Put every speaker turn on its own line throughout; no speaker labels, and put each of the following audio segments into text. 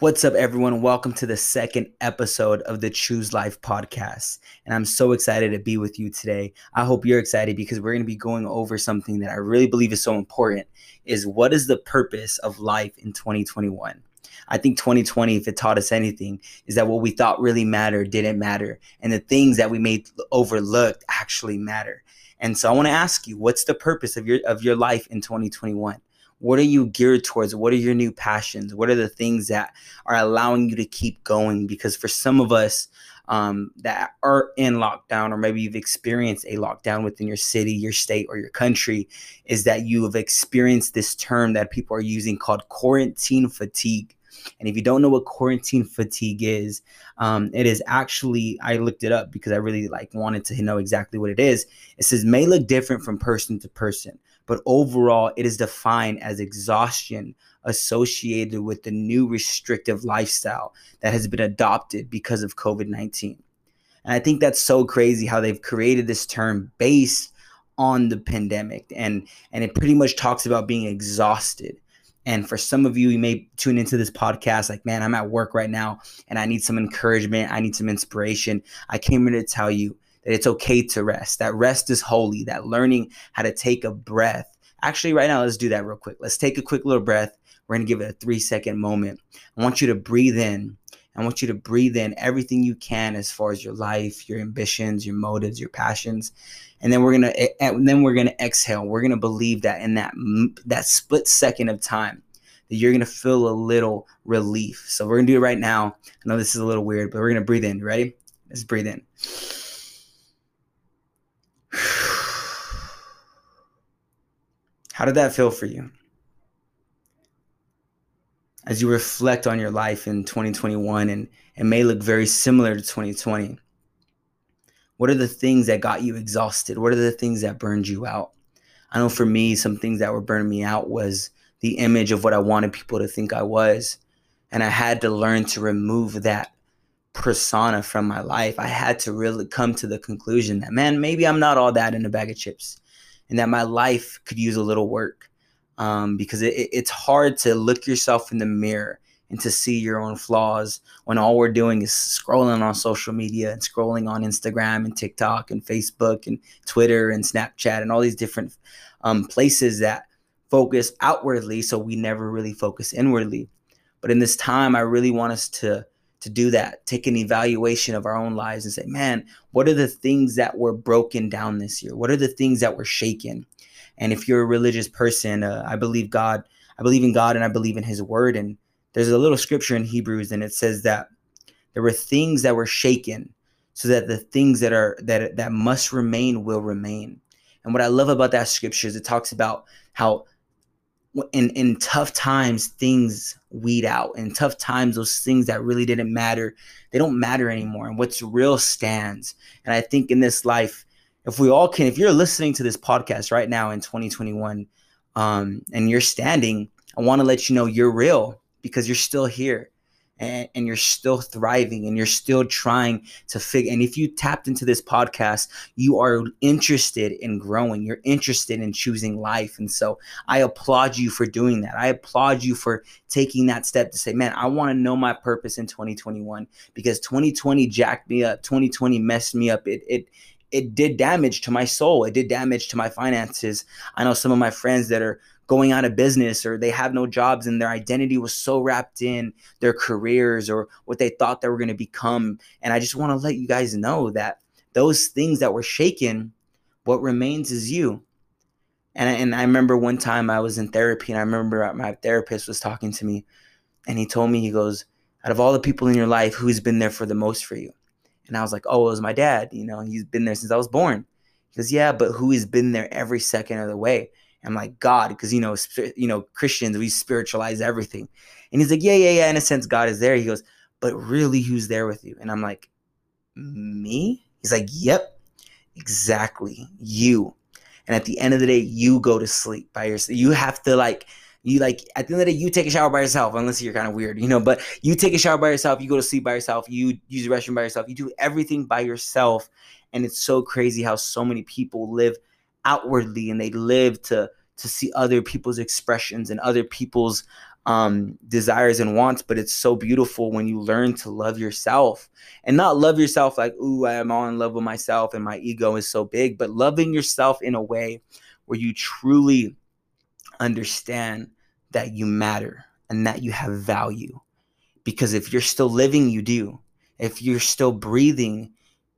What's up, everyone? Welcome to the second episode of the Choose Life podcast. And I'm so excited to be with you today. I hope you're excited because we're going to be going over something that I really believe is so important is what is the purpose of life in 2021? I think 2020, if it taught us anything, is that what we thought really mattered didn't matter. And the things that we made overlooked actually matter. And so I want to ask you, what's the purpose of your of your life in 2021? What are you geared towards? What are your new passions? What are the things that are allowing you to keep going? Because for some of us um, that are in lockdown, or maybe you've experienced a lockdown within your city, your state, or your country, is that you have experienced this term that people are using called quarantine fatigue. And if you don't know what quarantine fatigue is, um, it is actually I looked it up because I really like wanted to know exactly what it is. It says may look different from person to person, but overall, it is defined as exhaustion associated with the new restrictive lifestyle that has been adopted because of COVID 19. And I think that's so crazy how they've created this term based on the pandemic. And, and it pretty much talks about being exhausted. And for some of you, you may tune into this podcast like, man, I'm at work right now and I need some encouragement. I need some inspiration. I came here to tell you that it's okay to rest, that rest is holy, that learning how to take a breath. Actually, right now, let's do that real quick. Let's take a quick little breath. We're going to give it a three second moment. I want you to breathe in. I want you to breathe in everything you can as far as your life, your ambitions, your motives, your passions. And then we're going to eh, eh, and then we're going to exhale. We're going to believe that in that that split second of time that you're going to feel a little relief. So we're going to do it right now. I know this is a little weird, but we're going to breathe in. Ready? Let's breathe in. How did that feel for you? As you reflect on your life in 2021 and it may look very similar to 2020, what are the things that got you exhausted? What are the things that burned you out? I know for me, some things that were burning me out was the image of what I wanted people to think I was. And I had to learn to remove that persona from my life. I had to really come to the conclusion that, man, maybe I'm not all that in a bag of chips and that my life could use a little work um, because it, it's hard to look yourself in the mirror and to see your own flaws when all we're doing is scrolling on social media and scrolling on Instagram and TikTok and Facebook and Twitter and Snapchat and all these different um, places that focus outwardly so we never really focus inwardly. But in this time, I really want us to to do that, take an evaluation of our own lives and say, man, what are the things that were broken down this year? What are the things that were shaken? And if you're a religious person, uh, I believe God, I believe in God and I believe in his word. And there's a little scripture in Hebrews and it says that there were things that were shaken so that the things that are that that must remain will remain. And what I love about that scripture is it talks about how in in tough times things weed out. In tough times those things that really didn't matter they don't matter anymore. And what's real stands. And i think in this life if we all can if you're listening to this podcast right now in 2021 um, and you're standing i want to let you know you're real because you're still here and, and you're still thriving and you're still trying to figure and if you tapped into this podcast you are interested in growing. You're interested in choosing life. And so i applaud you for doing that. I applaud you for taking that step to say man i want to know my purpose in 2021 because 2020 jacked me up. 2020 messed me up. It it it did damage to my soul. It did damage to my finances. I know some of my friends that are going out of business or they have no jobs and their identity was so wrapped in their careers or what they thought they were going to become. And I just want to let you guys know that those things that were shaken, what remains is you. And I, and I remember one time I was in therapy and I remember my therapist was talking to me and he told me, he goes, out of all the people in your life, who's been there for the most for you? And I was like, oh, it was my dad. You know, he's been there since I was born. He goes, yeah, but who has been there every second of the way? I'm like, God, because you know, you know, Christians, we spiritualize everything. And he's like, Yeah, yeah, yeah. In a sense, God is there. He goes, But really, who's there with you? And I'm like, Me? He's like, Yep, exactly. You. And at the end of the day, you go to sleep by yourself. You have to like you like at the end of the day, you take a shower by yourself, unless you're kind of weird, you know. But you take a shower by yourself, you go to sleep by yourself, you use the restroom by yourself, you do everything by yourself. And it's so crazy how so many people live outwardly and they live to to see other people's expressions and other people's um, desires and wants, but it's so beautiful when you learn to love yourself and not love yourself like, ooh, I am all in love with myself and my ego is so big, but loving yourself in a way where you truly understand that you matter and that you have value. Because if you're still living, you do. If you're still breathing,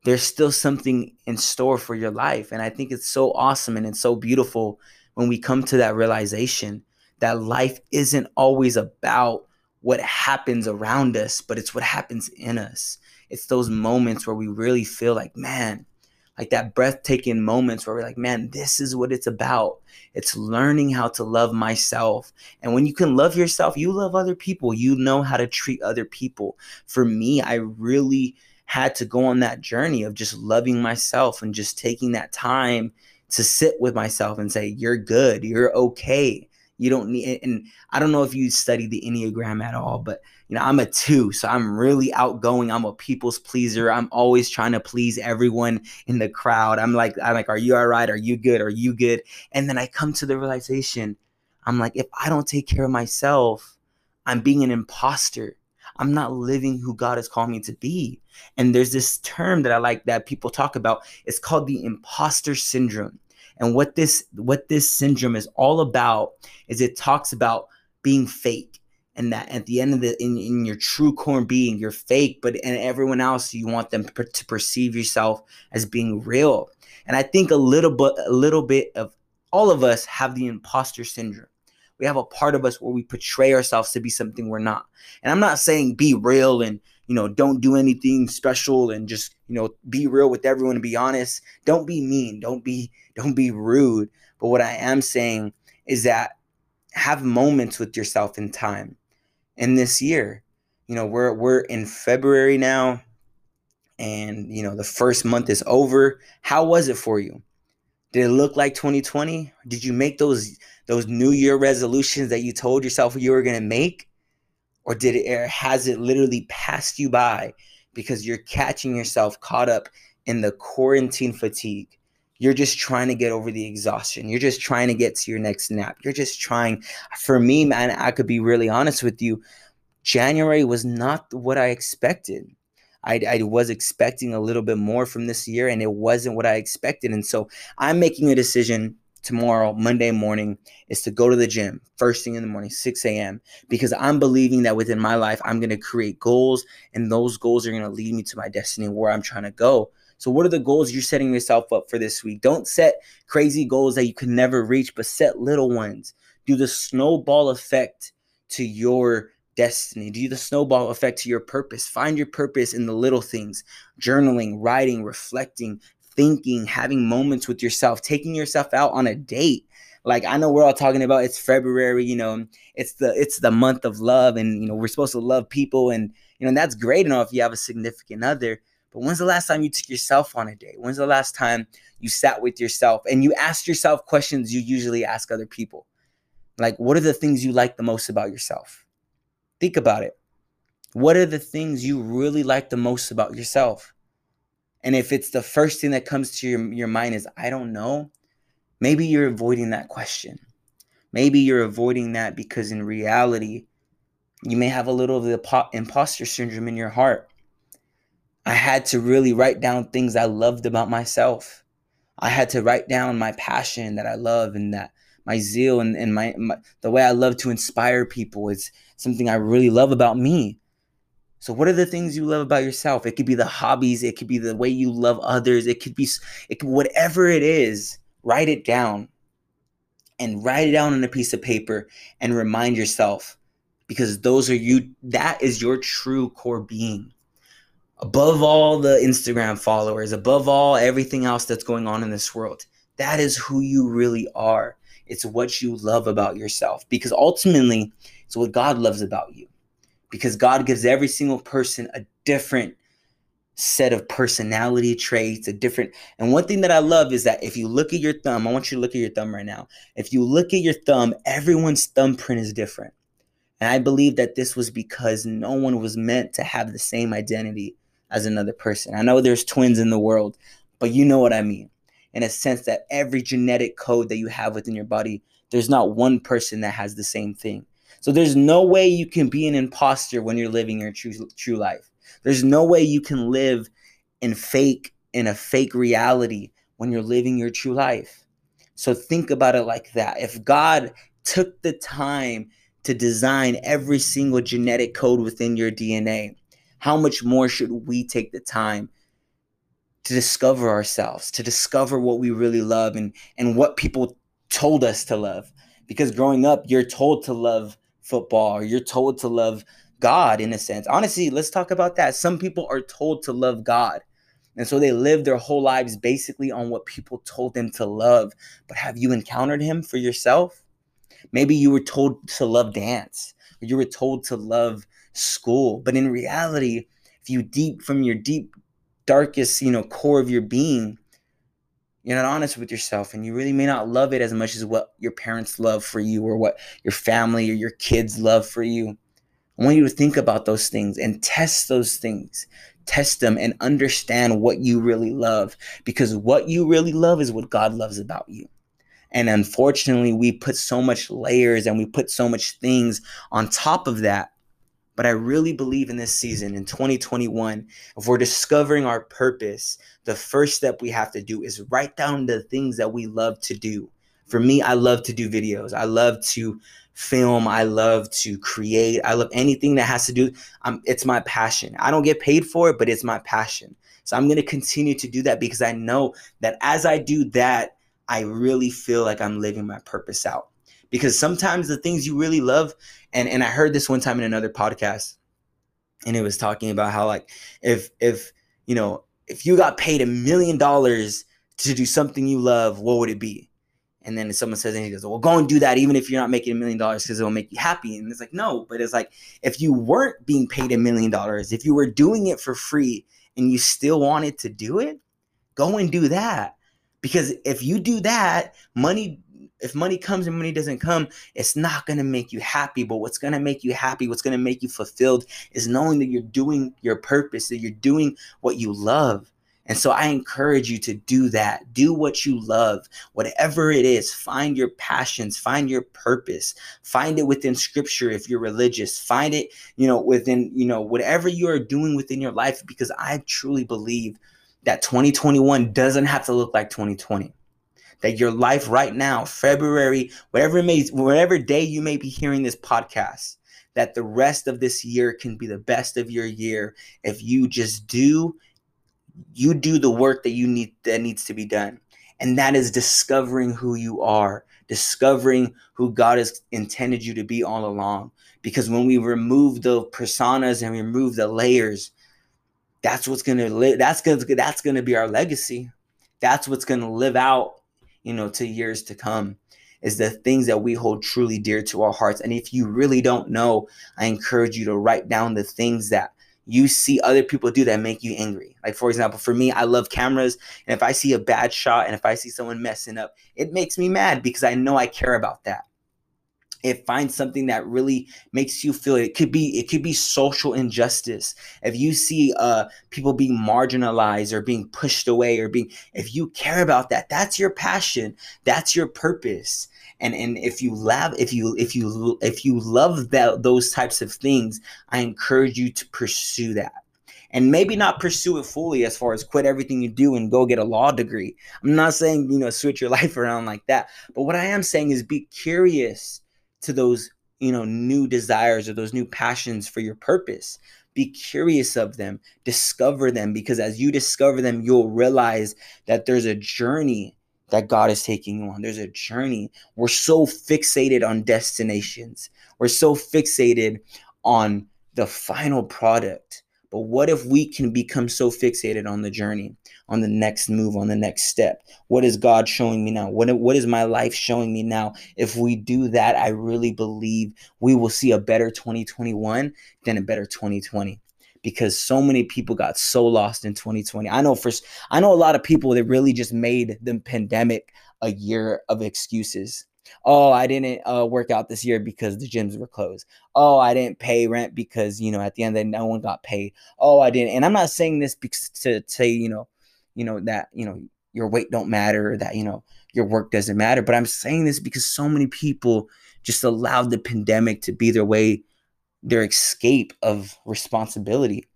there's still something in store for your life. And I think it's so awesome and it's so beautiful when we come to that realization that life isn't always about what happens around us, but it's what happens in us. It's those moments where we really feel like, man, like that breathtaking moments where we're like, man, this is what it's about. It's learning how to love myself. And when you can love yourself, you love other people. You know how to treat other people. For me, I really had to go on that journey of just loving myself and just taking that time to sit with myself and say, you're good, you're okay. You don't need, and I don't know if you study the Enneagram at all, but you know, I'm a two, so I'm really outgoing. I'm a people's pleaser. I'm always trying to please everyone in the crowd. I'm like, I'm like, are you all right? Are you good? Are you good? And then I come to the realization, I'm like, if I don't take care of myself, I'm being an imposter. I'm not living who God has called me to be. And there's this term that I like that people talk about. It's called the imposter syndrome. And what this what this syndrome is all about is it talks about being fake and that at the end of the in, in your true core being you're fake but and everyone else you want them per, to perceive yourself as being real and i think a little bit a little bit of all of us have the imposter syndrome we have a part of us where we portray ourselves to be something we're not. And i'm not saying be real and you know don't do anything special and just you know be real with everyone and be honest. Don't be mean. Don't be don't be rude. But what i am saying is that have moments with yourself in time. In this year you know we're we're in february now and you know the first month is over. How was it for you? Did it look like 2020 did you make those those new year resolutions that you told yourself you were going to make? Or did it or has it literally passed you by because you're catching yourself caught up in the quarantine fatigue? You're just trying to get over the exhaustion. You're just trying to get to your next nap. You're just trying. For me man i could be really honest with you. January was not what i expected. I, I was expecting a little bit more from this year and it wasn't what i expected. And so i'm making a decision tomorrow, Monday morning, is to go to the gym first thing in the morning, 6 a.m., because I'm believing that within my life, I'm going to create goals, and those goals are going to lead me to my destiny where I'm trying to go. So, what are the goals you're setting yourself up for this week? Don't set crazy goals that you can never reach, but set little ones. Do the snowball effect to your destiny. Do the snowball effect to your purpose. Find your purpose in the little things journaling, writing, reflecting, thinking, having moments with yourself, taking yourself out on a date. Like I know we're all talking about it's February, you know, it's the it's the month of love and you know, we're supposed to love people and you know, and that's great enough if you have a significant other. But when's the last time you took yourself on a date? When's the last time you sat with yourself and you asked yourself questions you usually ask other people? Like, what are the things you like the most about yourself? Think about it. What are the things you really like the most about yourself? And if it's the first thing that comes to your, your mind is, I don't know, maybe you're avoiding that question. Maybe you're avoiding that because in reality, you may have a little of the imposter syndrome in your heart. I had to really write down things I loved about myself. I had to write down my passion that I love and that my zeal and, and my, my the way I love to inspire people is something I really love about me. So what are the things you love about yourself? It could be the hobbies, it could be the way you love others, it could be it could whatever it is, write it down. And write it down on a piece of paper and remind yourself because those are you that is your true core being. Above all the Instagram followers, above all everything else that's going on in this world, that is who you really are. It's what you love about yourself because ultimately it's what God loves about you because God gives every single person a different set of personality traits, a different. And one thing that I love is that if you look at your thumb, I want you to look at your thumb right now. If you look at your thumb, everyone's thumbprint is different. And I believe that this was because no one was meant to have the same identity as another person. I know there's twins in the world, but you know what I mean. In a sense that every genetic code that you have within your body, there's not one person that has the same thing. So there's no way you can be an imposter when you're living your true true life. There's no way you can live in fake in a fake reality when you're living your true life. So think about it like that. If God took the time to design every single genetic code within your DNA, how much more should we take the time to discover ourselves, to discover what we really love and and what people told us to love? Because growing up, you're told to love football you're told to love God in a sense. Honestly, let's talk about that. Some people are told to love God. And so they live their whole lives basically on what people told them to love. But have you encountered him for yourself? Maybe you were told to love dance, or you were told to love school. But in reality, if you deep from your deep, darkest, you know, core of your being, you're not honest with yourself and you really may not love it as much as what your parents love for you or what your family or your kids love for you. I want you to think about those things and test those things test them and understand what you really love because what you really love is what God loves about you. And unfortunately, we put so much layers and we put so much things on top of that. But I really believe in this season, in 2021, if we're discovering our purpose, the first step we have to do is write down the things that we love to do. For me, I love to do videos. I love to film. I love to create. I love anything that has to do. Um, it's my passion. I don't get paid for it, but it's my passion. So I'm going to continue to do that because I know that as I do that, I really feel like I'm living my purpose out. Because sometimes the things you really love, and and I heard this one time in another podcast, and it was talking about how like if if you know if you got paid a million dollars to do something you love, what would it be? And then someone says, and he goes, well, go and do that even if you're not making a million dollars because it will make you happy. And it's like, no, but it's like, if you weren't being paid a million dollars, if you were doing it for free and you still wanted to do it, go and do that. Because if you do that, money, if money comes and money doesn't come, it's not going to make you happy. But what's going to make you happy, what's going to make you fulfilled is knowing that you're doing your purpose, that you're doing what you love. And so I encourage you to do that. Do what you love, whatever it is. Find your passions, find your purpose. Find it within scripture if you're religious. Find it, you know, within, you know, whatever you are doing within your life because I truly believe that 2021 doesn't have to look like 2020. That your life right now, February, whatever it may, whatever day you may be hearing this podcast, that the rest of this year can be the best of your year. If you just do you do the work that you need that needs to be done. And that is discovering who you are discovering who god has intended you to be all along. Because when we remove the personas and remove the layers that's what's gonna live that's gonna that's gonna be our legacy. That's what's gonna live out you know to years to come is the things that we hold truly dear to our hearts and if you really don't know i encourage you to write down the things that you see other people do that make you angry. Like for example, for me, I love cameras, and if I see a bad shot and if I see someone messing up, it makes me mad because I know I care about that. It finds something that really makes you feel it could be it could be social injustice. If you see uh people being marginalized or being pushed away or being if you care about that, that's your passion, that's your purpose. And and if you love if you if you if you love that those types of things i encourage you to pursue that. And maybe not pursue it fully as far as quit everything you do and go get a law degree. I'm not saying you know switch your life around like that. But what i am saying is be curious to those you know new desires or those new passions for your purpose be curious of them discover them because as you discover them you'll realize that there's a journey that God is taking you on. There's a journey. We're so fixated on destinations, we're so fixated on the final product. But what if we can become so fixated on the journey, on the next move, on the next step? What is God showing me now? What, what is my life showing me now? If we do that, I really believe we will see a better 2021 than a better 2020 because so many people got so lost in 2020. I know for I know a lot of people that really just made the pandemic a year of excuses. Oh, I didn't uh, work out this year because the gyms were closed. Oh, I didn't pay rent because you know at the end of the day no one got paid. Oh, I didn't. And I'm not saying this to say you know, you know that you know your weight don't matter, that you know your work doesn't matter. But I'm saying this because so many people just allowed the pandemic to be their way, their escape of responsibility.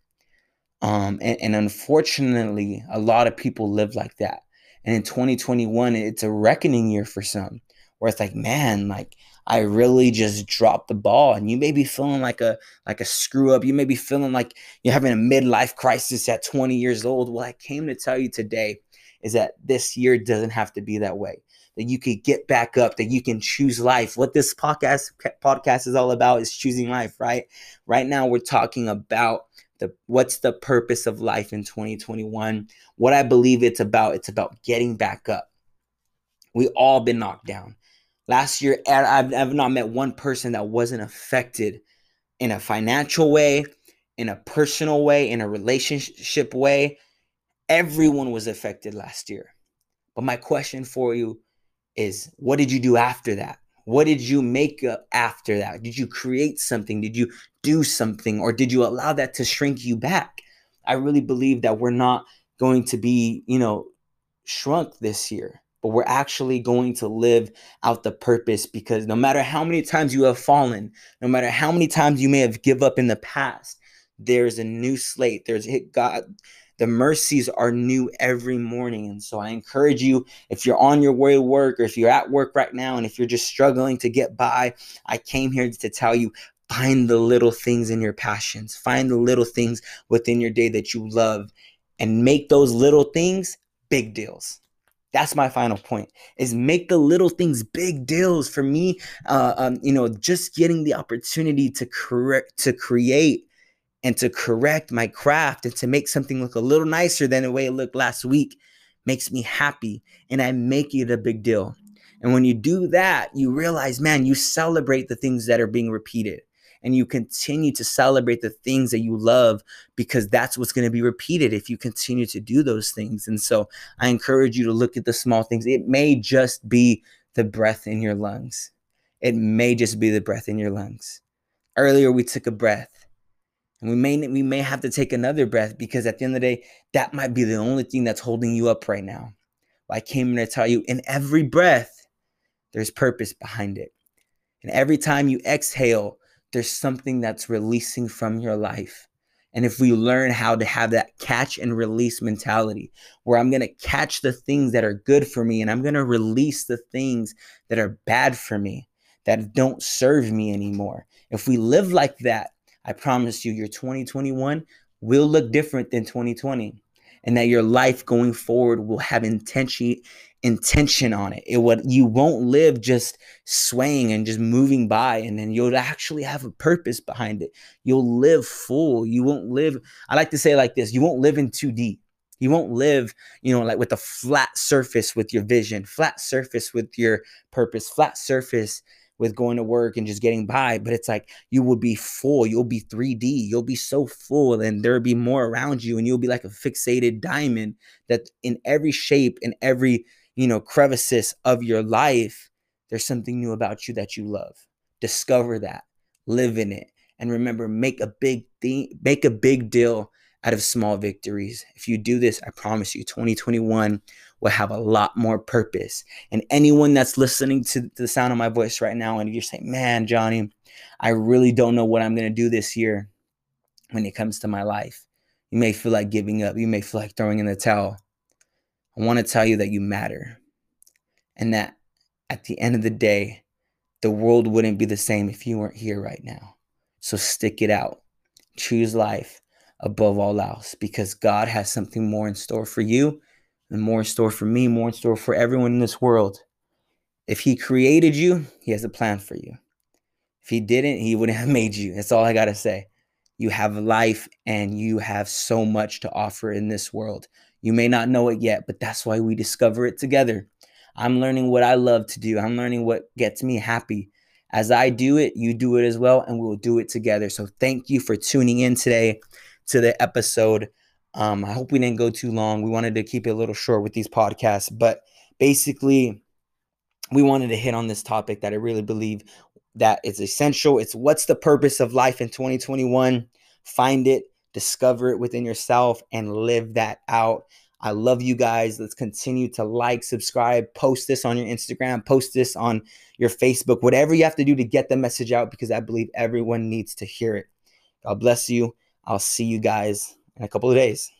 Um, and, and unfortunately, a lot of people live like that. And in 2021, it's a reckoning year for some, where it's like, man, like I really just dropped the ball. And you may be feeling like a like a screw up. You may be feeling like you're having a midlife crisis at 20 years old. Well, I came to tell you today is that this year doesn't have to be that way. That you could get back up, that you can choose life. What this podcast podcast is all about is choosing life, right? Right now we're talking about the what's the purpose of life in 2021. What I believe it's about, it's about getting back up. We all been knocked down. Last year, I've, I've not met one person that wasn't affected in a financial way, in a personal way, in a relationship way, Everyone was affected last year. But my question for you is what did you do after that? What did you make up after that? Did you create something? Did you do something? Or did you allow that to shrink you back? I really believe that we're not going to be, you know, shrunk this year, but we're actually going to live out the purpose because no matter how many times you have fallen, no matter how many times you may have give up in the past, there's a new slate. There's it. God the mercies are new every morning. And so I encourage you, if you're on your way to work or if you're at work right now and if you're just struggling to get by, I came here to tell you find the little things in your passions, find the little things within your day that you love, and make those little things big deals that's my final point is make the little things big deals for me uh, um, you know just getting the opportunity to correct to create and to correct my craft and to make something look a little nicer than the way it looked last week makes me happy and I make it a big deal. And when you do that, you realize, man, you celebrate the things that are being repeated and you continue to celebrate the things that you love because that's what's going to be repeated if you continue to do those things. And so I encourage you to look at the small things. It may just be the breath in your lungs. It may just be the breath in your lungs. Earlier, we took a breath and we may we may have to take another breath because at the end of the day, that might be the only thing that's holding you up right now. I came to tell you in every breath, there's purpose behind it. And every time you exhale, there's something that's releasing from your life. And if we learn how to have that catch and release mentality, where I'm going to catch the things that are good for me and I'm going to release the things that are bad for me, that don't serve me anymore. If we live like that, I promise you, your 2021 will look different than 2020 and that your life going forward will have intention intention on it. It would you won't live just swaying and just moving by and then you'll actually have a purpose behind it. You'll live full. You won't live I like to say like this, you won't live in 2D. You won't live, you know, like with a flat surface with your vision, flat surface with your purpose, flat surface with going to work and just getting by, but it's like you will be full. You'll be 3D. You'll be so full, and there'll be more around you, and you'll be like a fixated diamond that in every shape, in every you know crevices of your life, there's something new about you that you love. Discover that, live in it, and remember, make a big thing, make a big deal out of small victories. If you do this, I promise you, 2021 will have a lot more purpose. And anyone that's listening to the sound of my voice right now, and you're saying, man, Johnny, I really don't know what I'm going to do this year when it comes to my life. You may feel like giving up. You may feel like throwing in the towel. I want to tell you that you matter and that at the end of the day, the world wouldn't be the same if you weren't here right now. So stick it out. Choose life above all else because God has something more in store for you and more in store for me, more in store for everyone in this world. If He created you, He has a plan for you. If He didn't, He wouldn't have made you. That's all I got to say. You have life and you have so much to offer in this world. You may not know it yet, but that's why we discover it together. I'm learning what I love to do, I'm learning what gets me happy. As I do it, you do it as well, and we'll do it together. So, thank you for tuning in today to the episode. Um, I hope we didn't go too long. We wanted to keep it a little short with these podcasts, but basically, we wanted to hit on this topic that I really believe that is essential. It's what's the purpose of life in 2021? Find it, discover it within yourself, and live that out. I love you guys. Let's continue to like, subscribe, post this on your Instagram, post this on your Facebook, whatever you have to do to get the message out because I believe everyone needs to hear it. God bless you. I'll see you guys in a couple of days.